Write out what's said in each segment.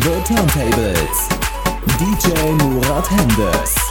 the turntables, DJ Murat Henders.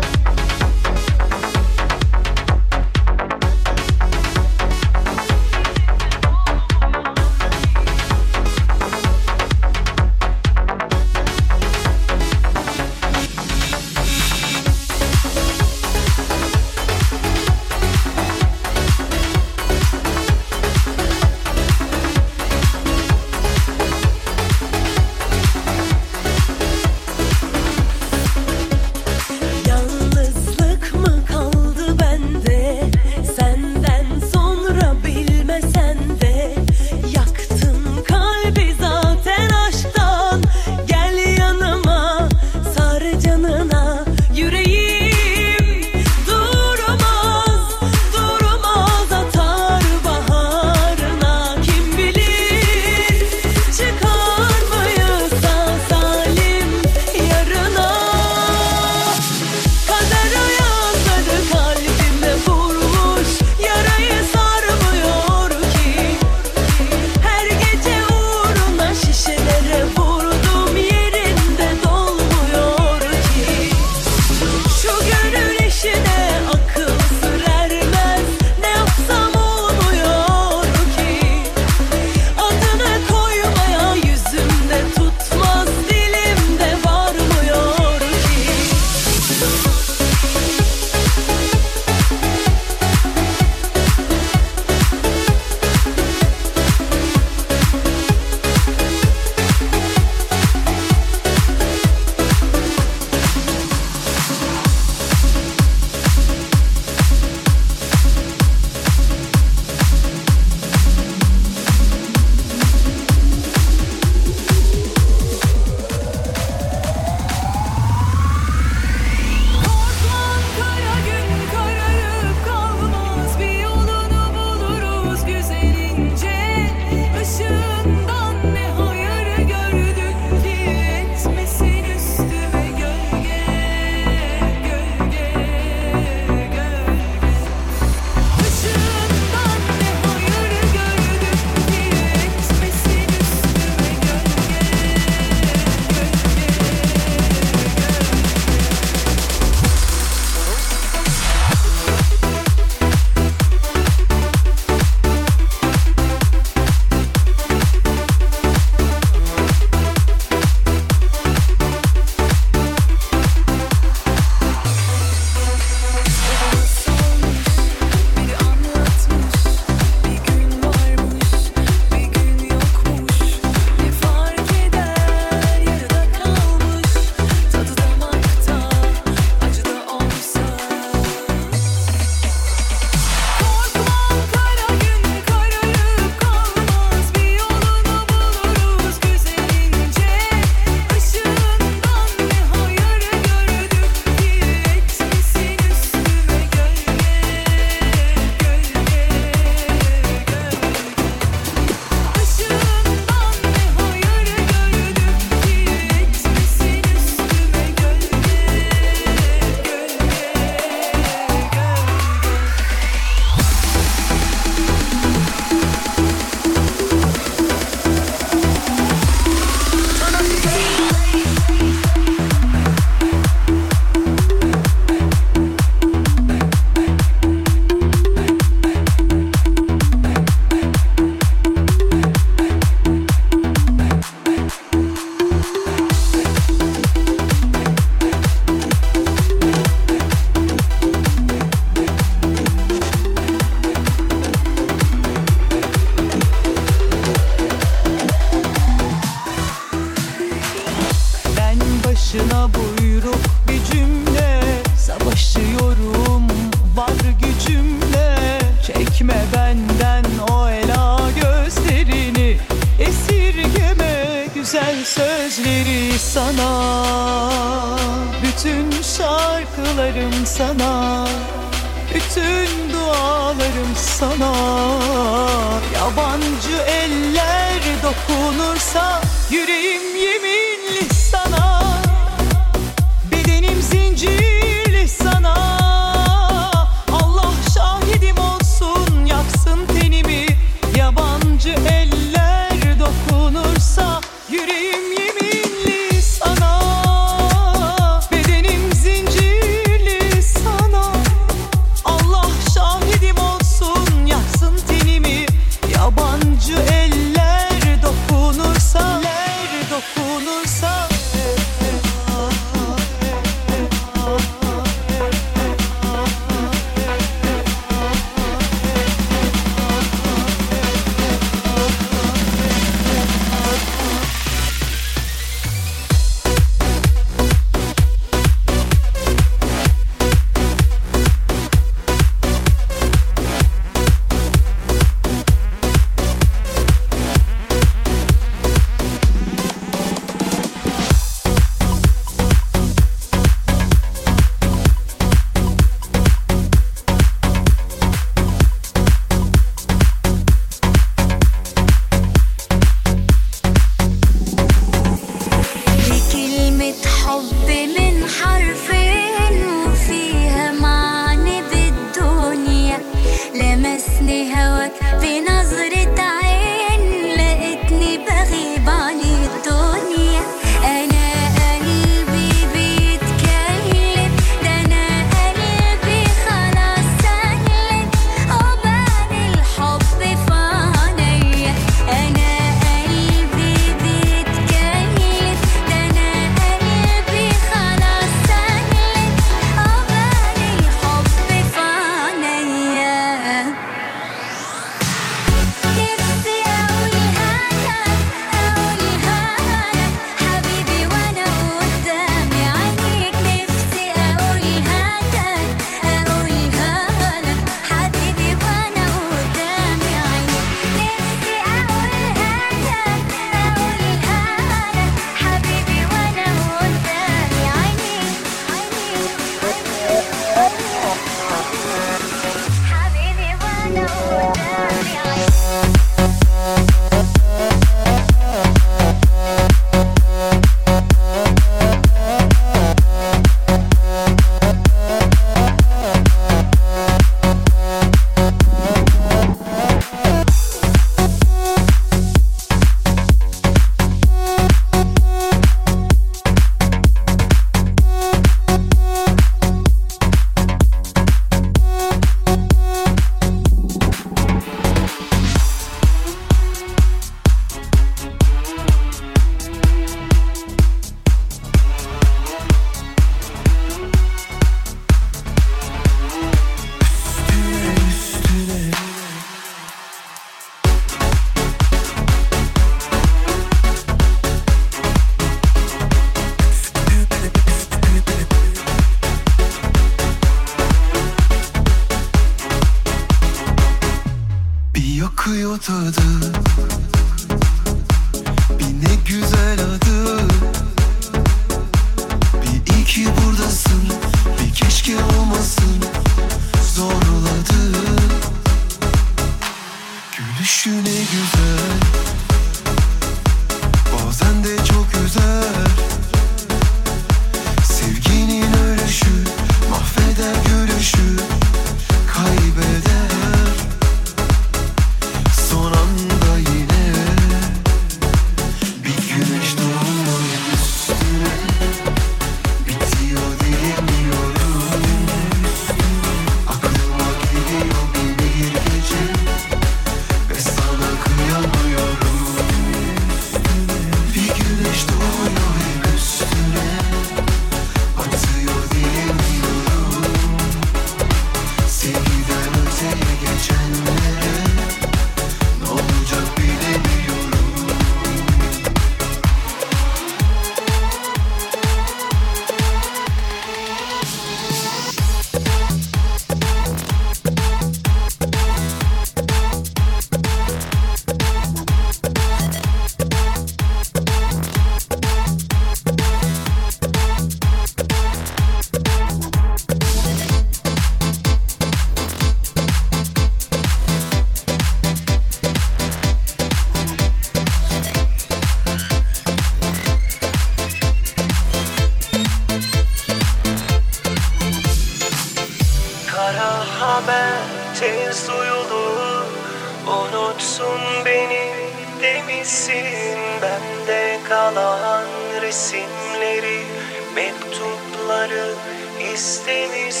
see me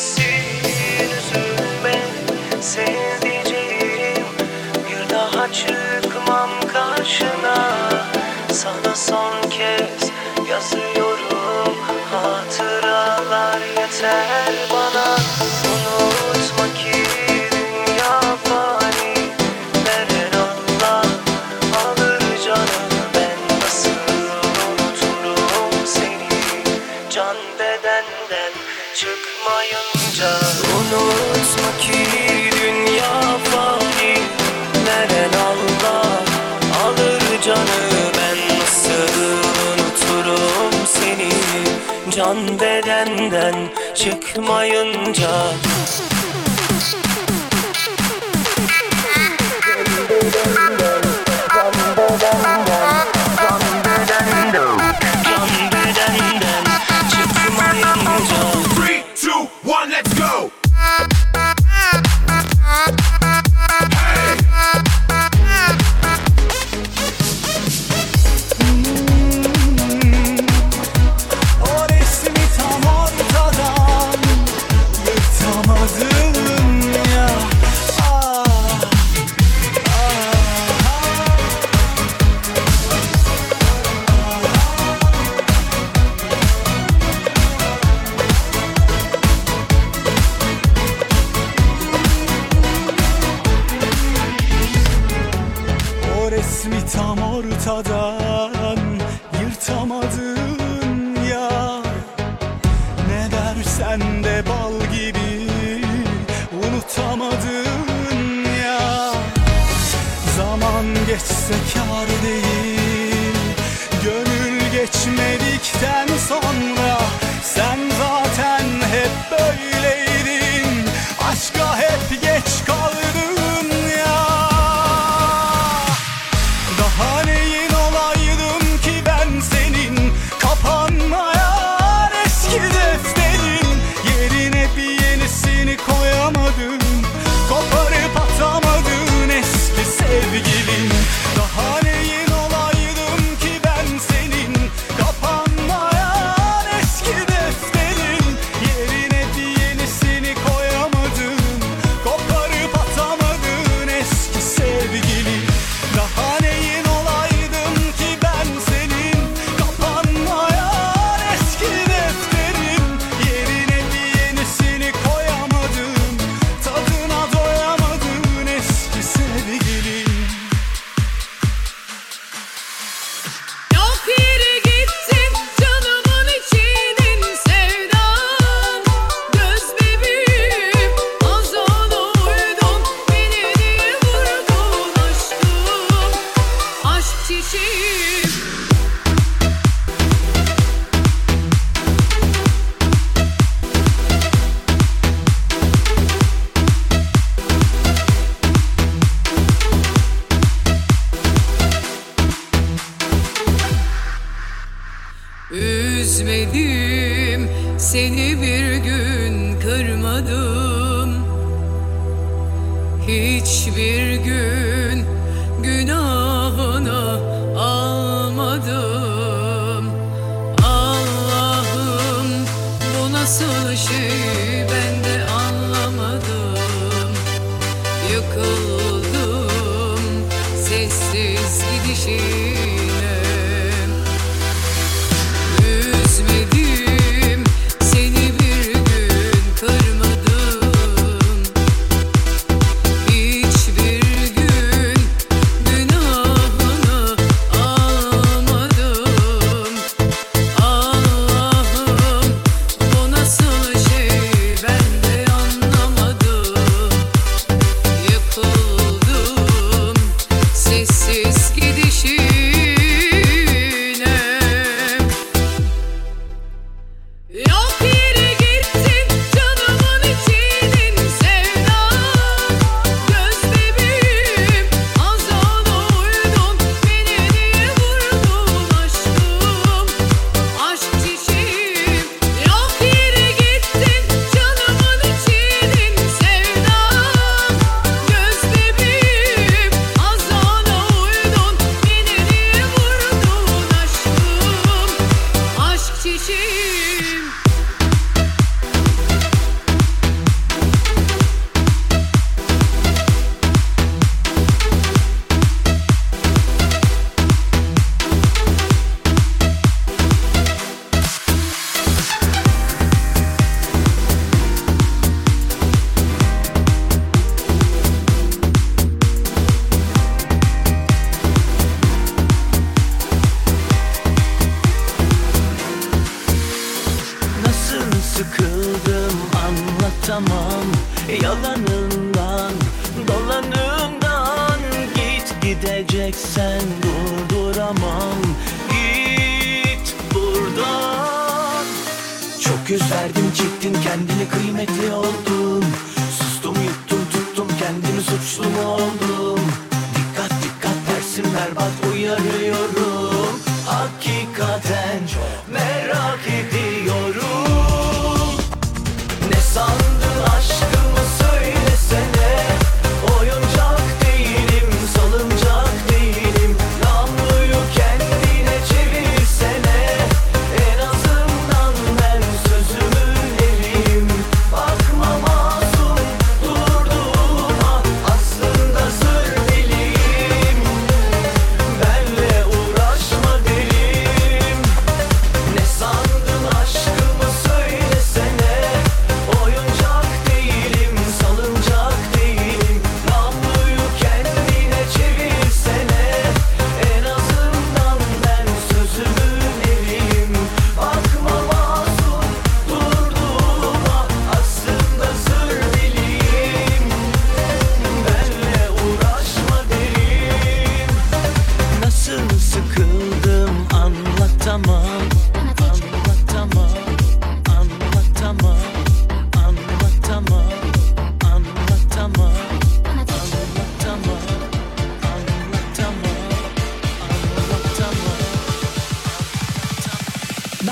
Can bedenden çıkmayınca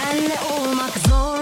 senle olmak zor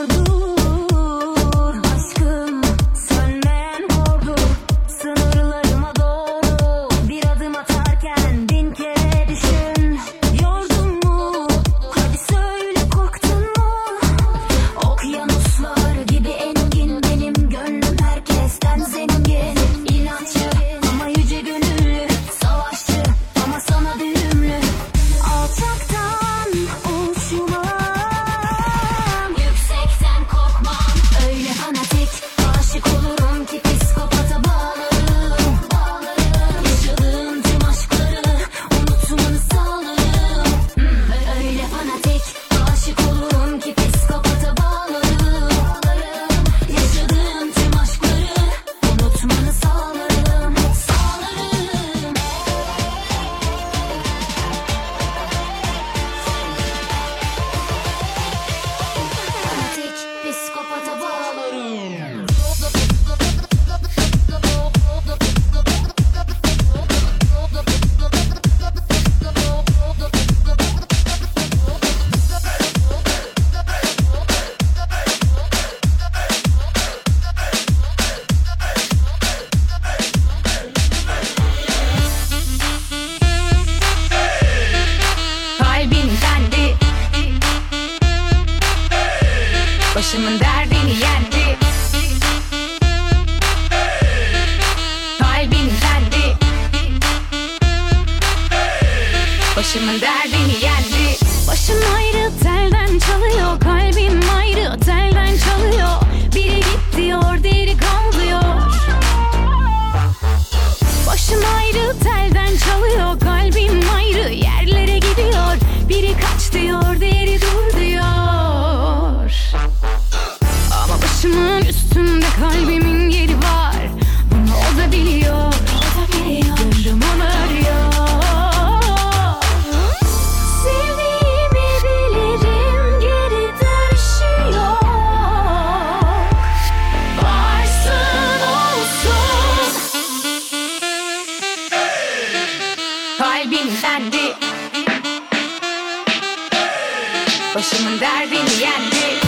Başımın derdini yendi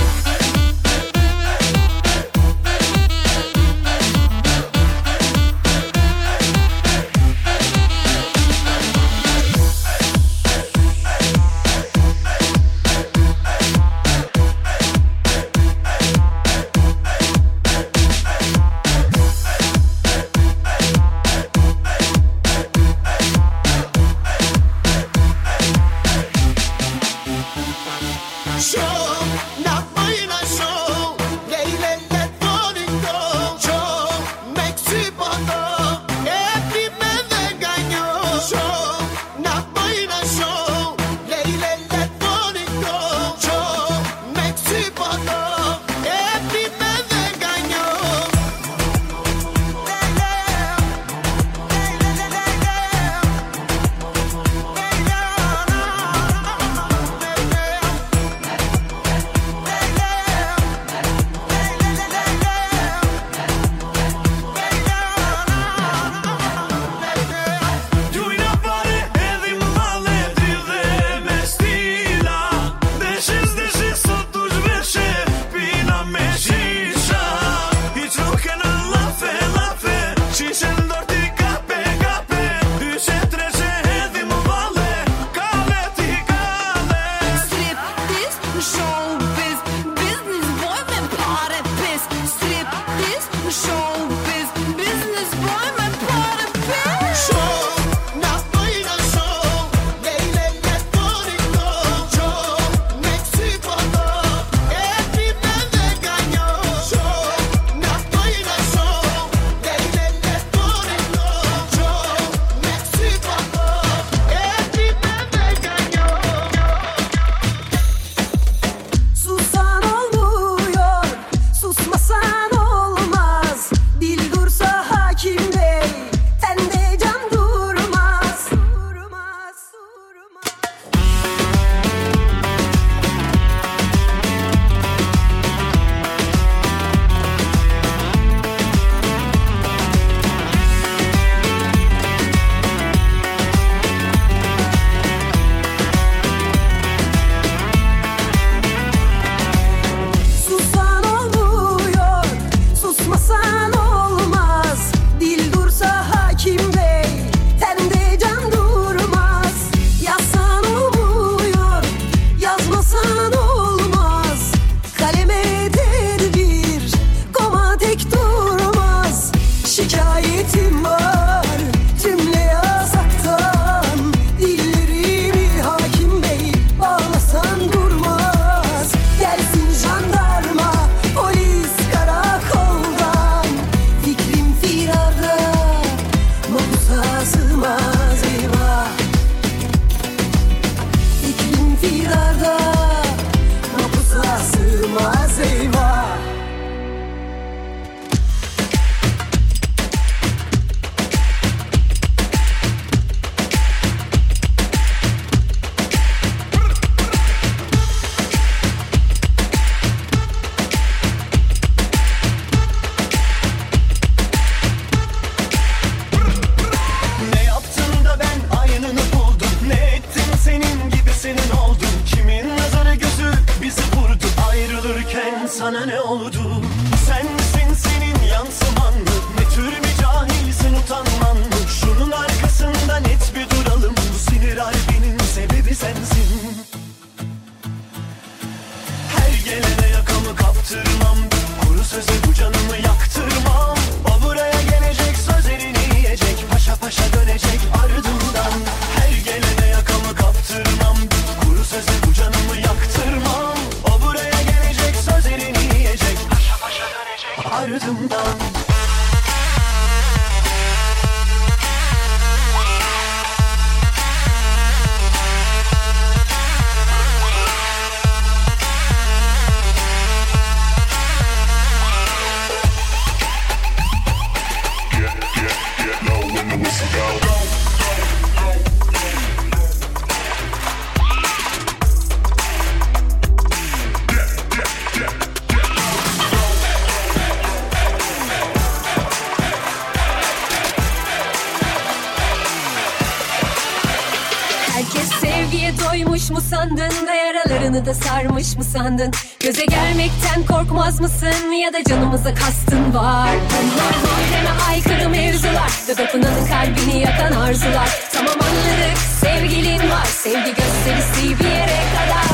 mı sandın? Da yaralarını da sarmış mı sandın? Göze gelmekten korkmaz mısın? Ya da canımıza kastın var Bunlar mahreme aykırı mevzular. Dodapınanın kalbini yakan arzular. Tamam anladık sevgilin var. Sevgi gösterisi bir yere kadar.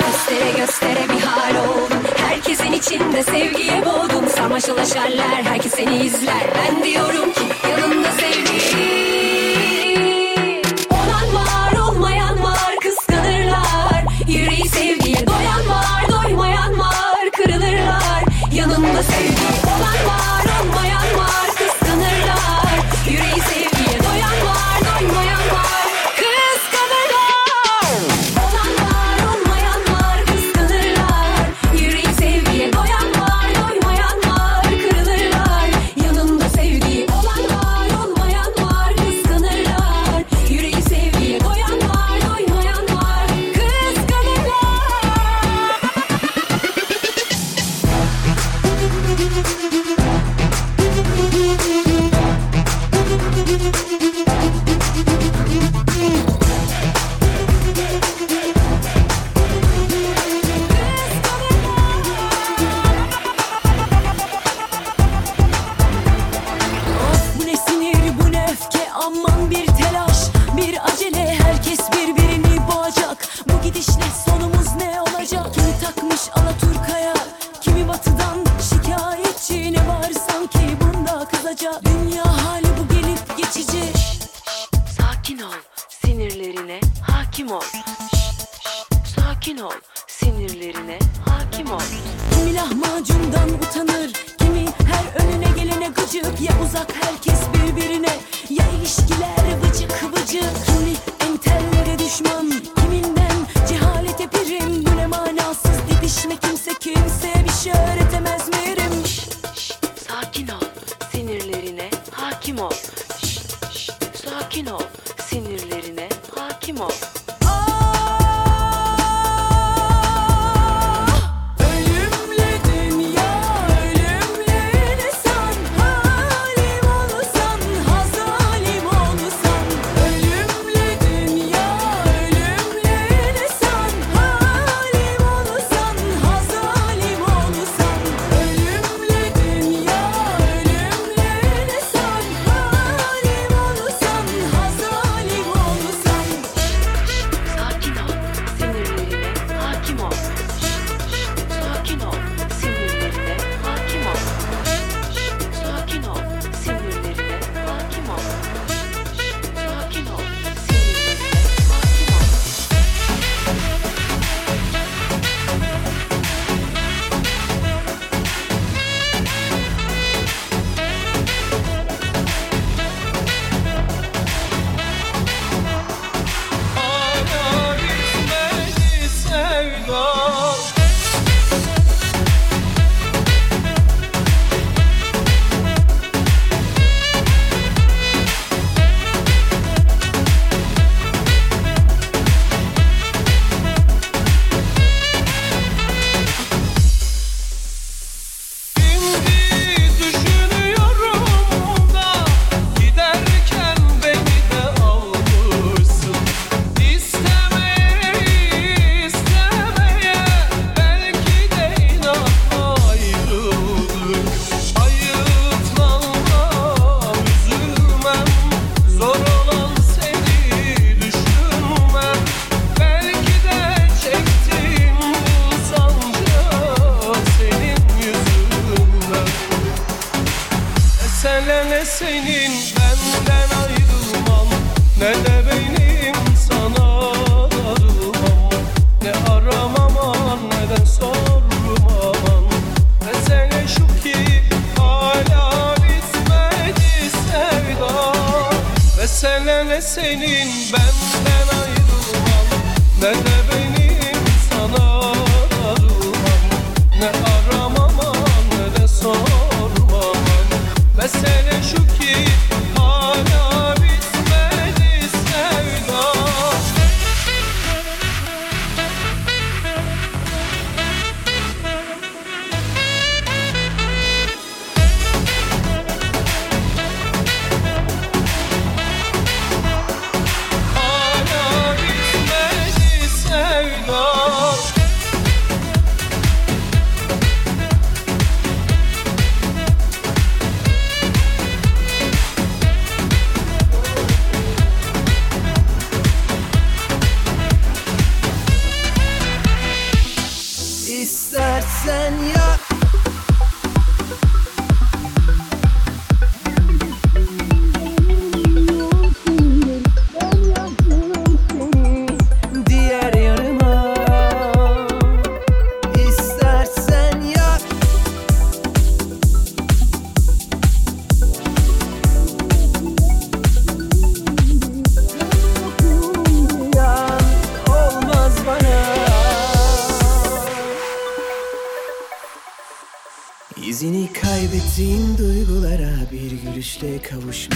Göstere göstere bir hal oldum. Herkesin içinde sevgiye boğdum. Sarmaşalaşarlar herkes seni izler. Ben diyorum ki yanında sevdiğim gülüşle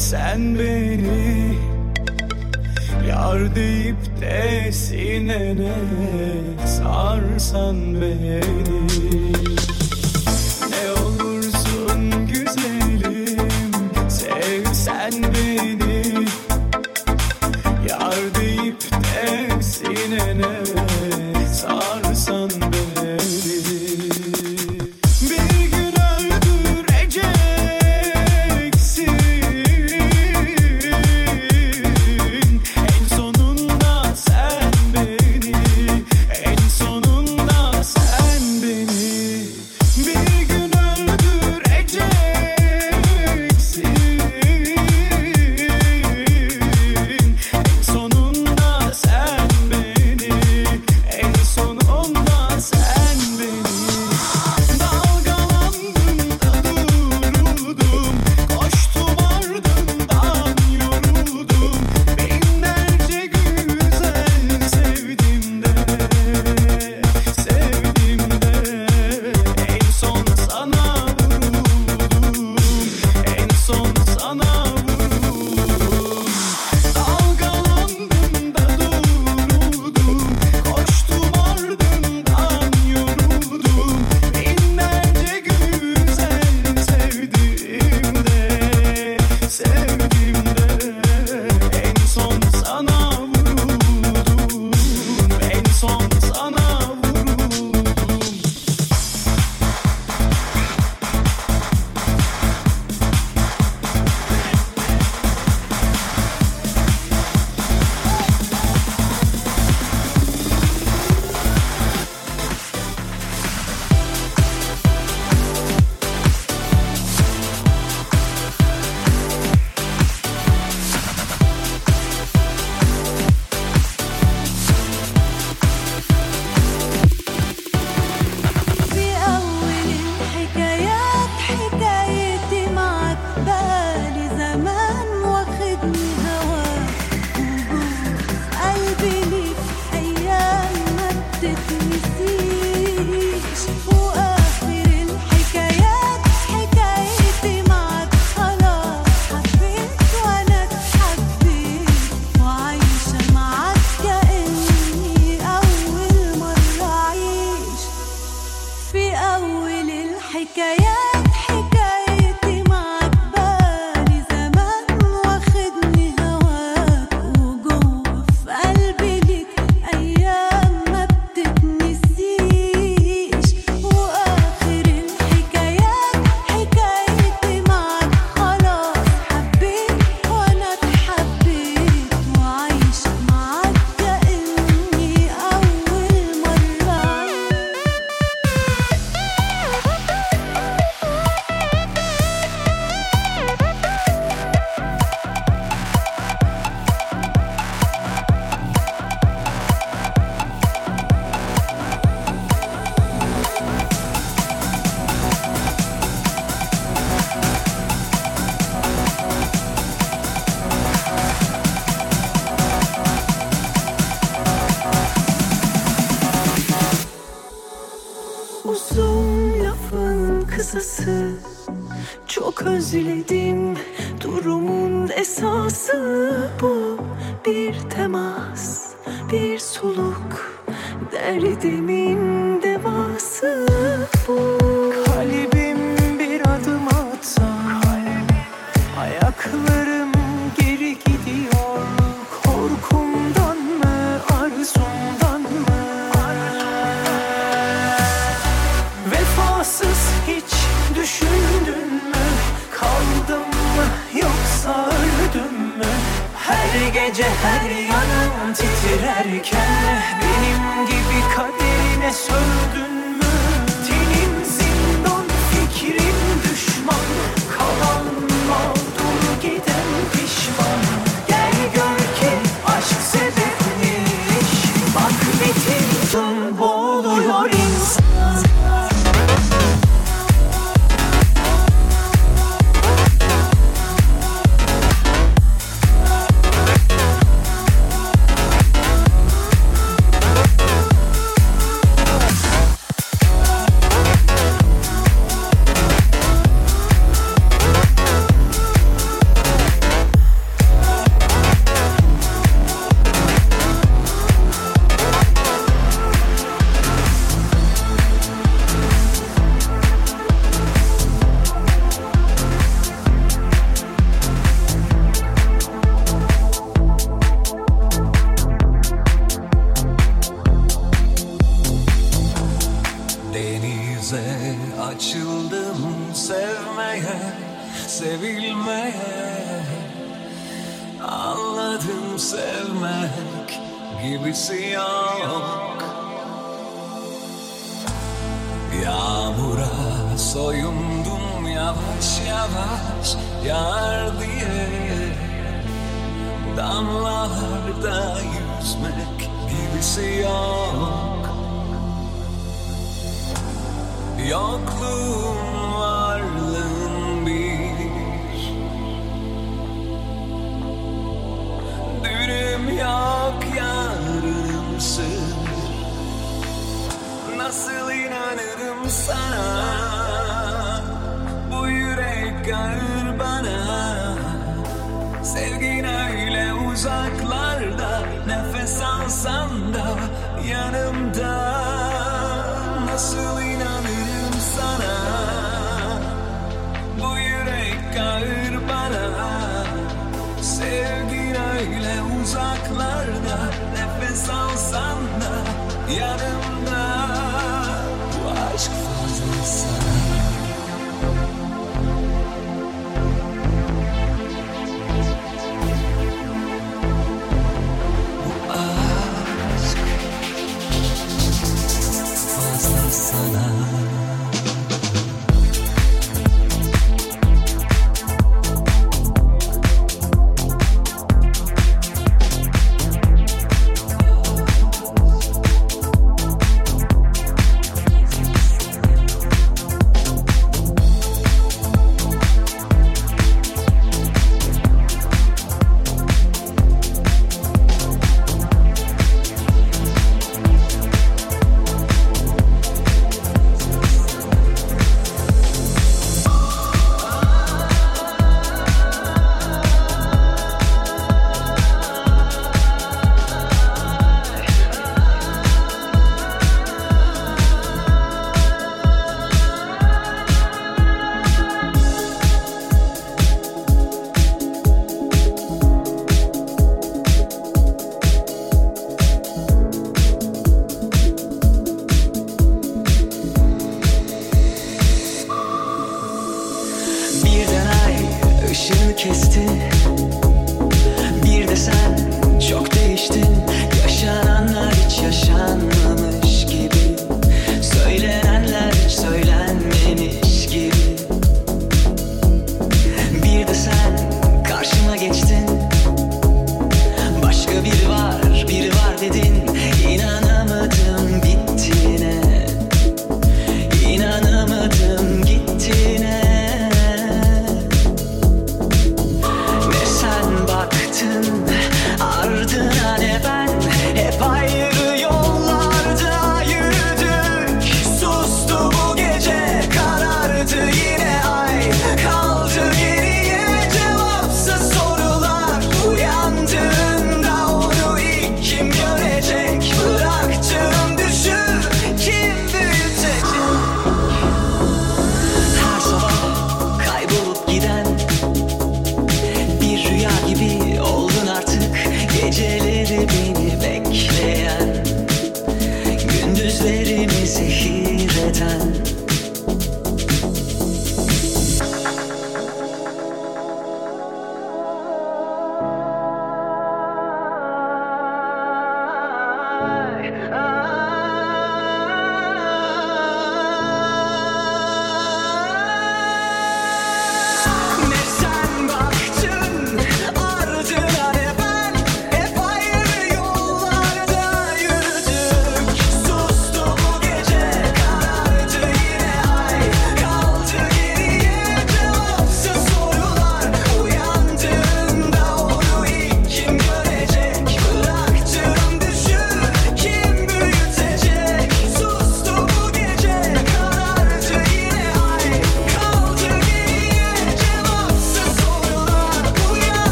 Sevsen beni Yar deyip de sinene Sarsan beni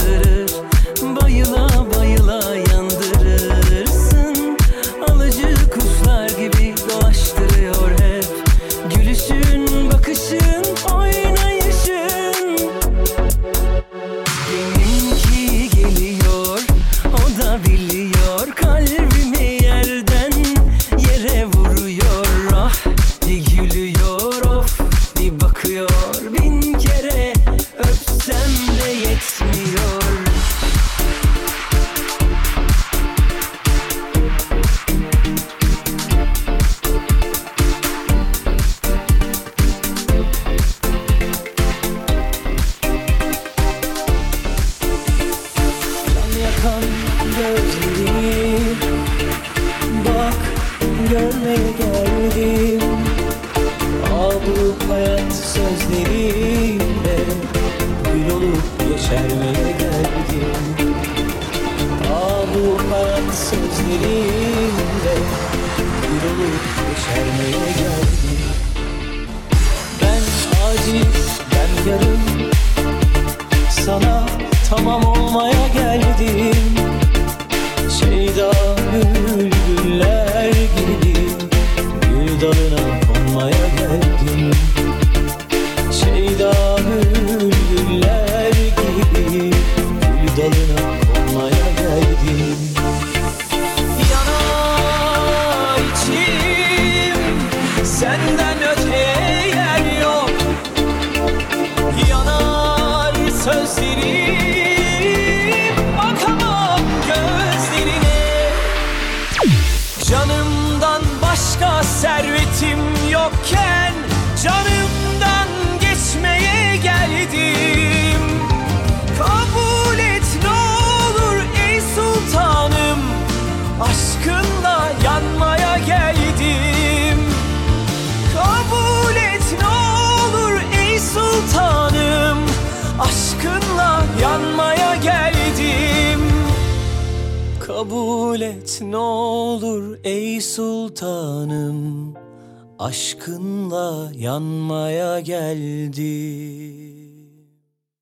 should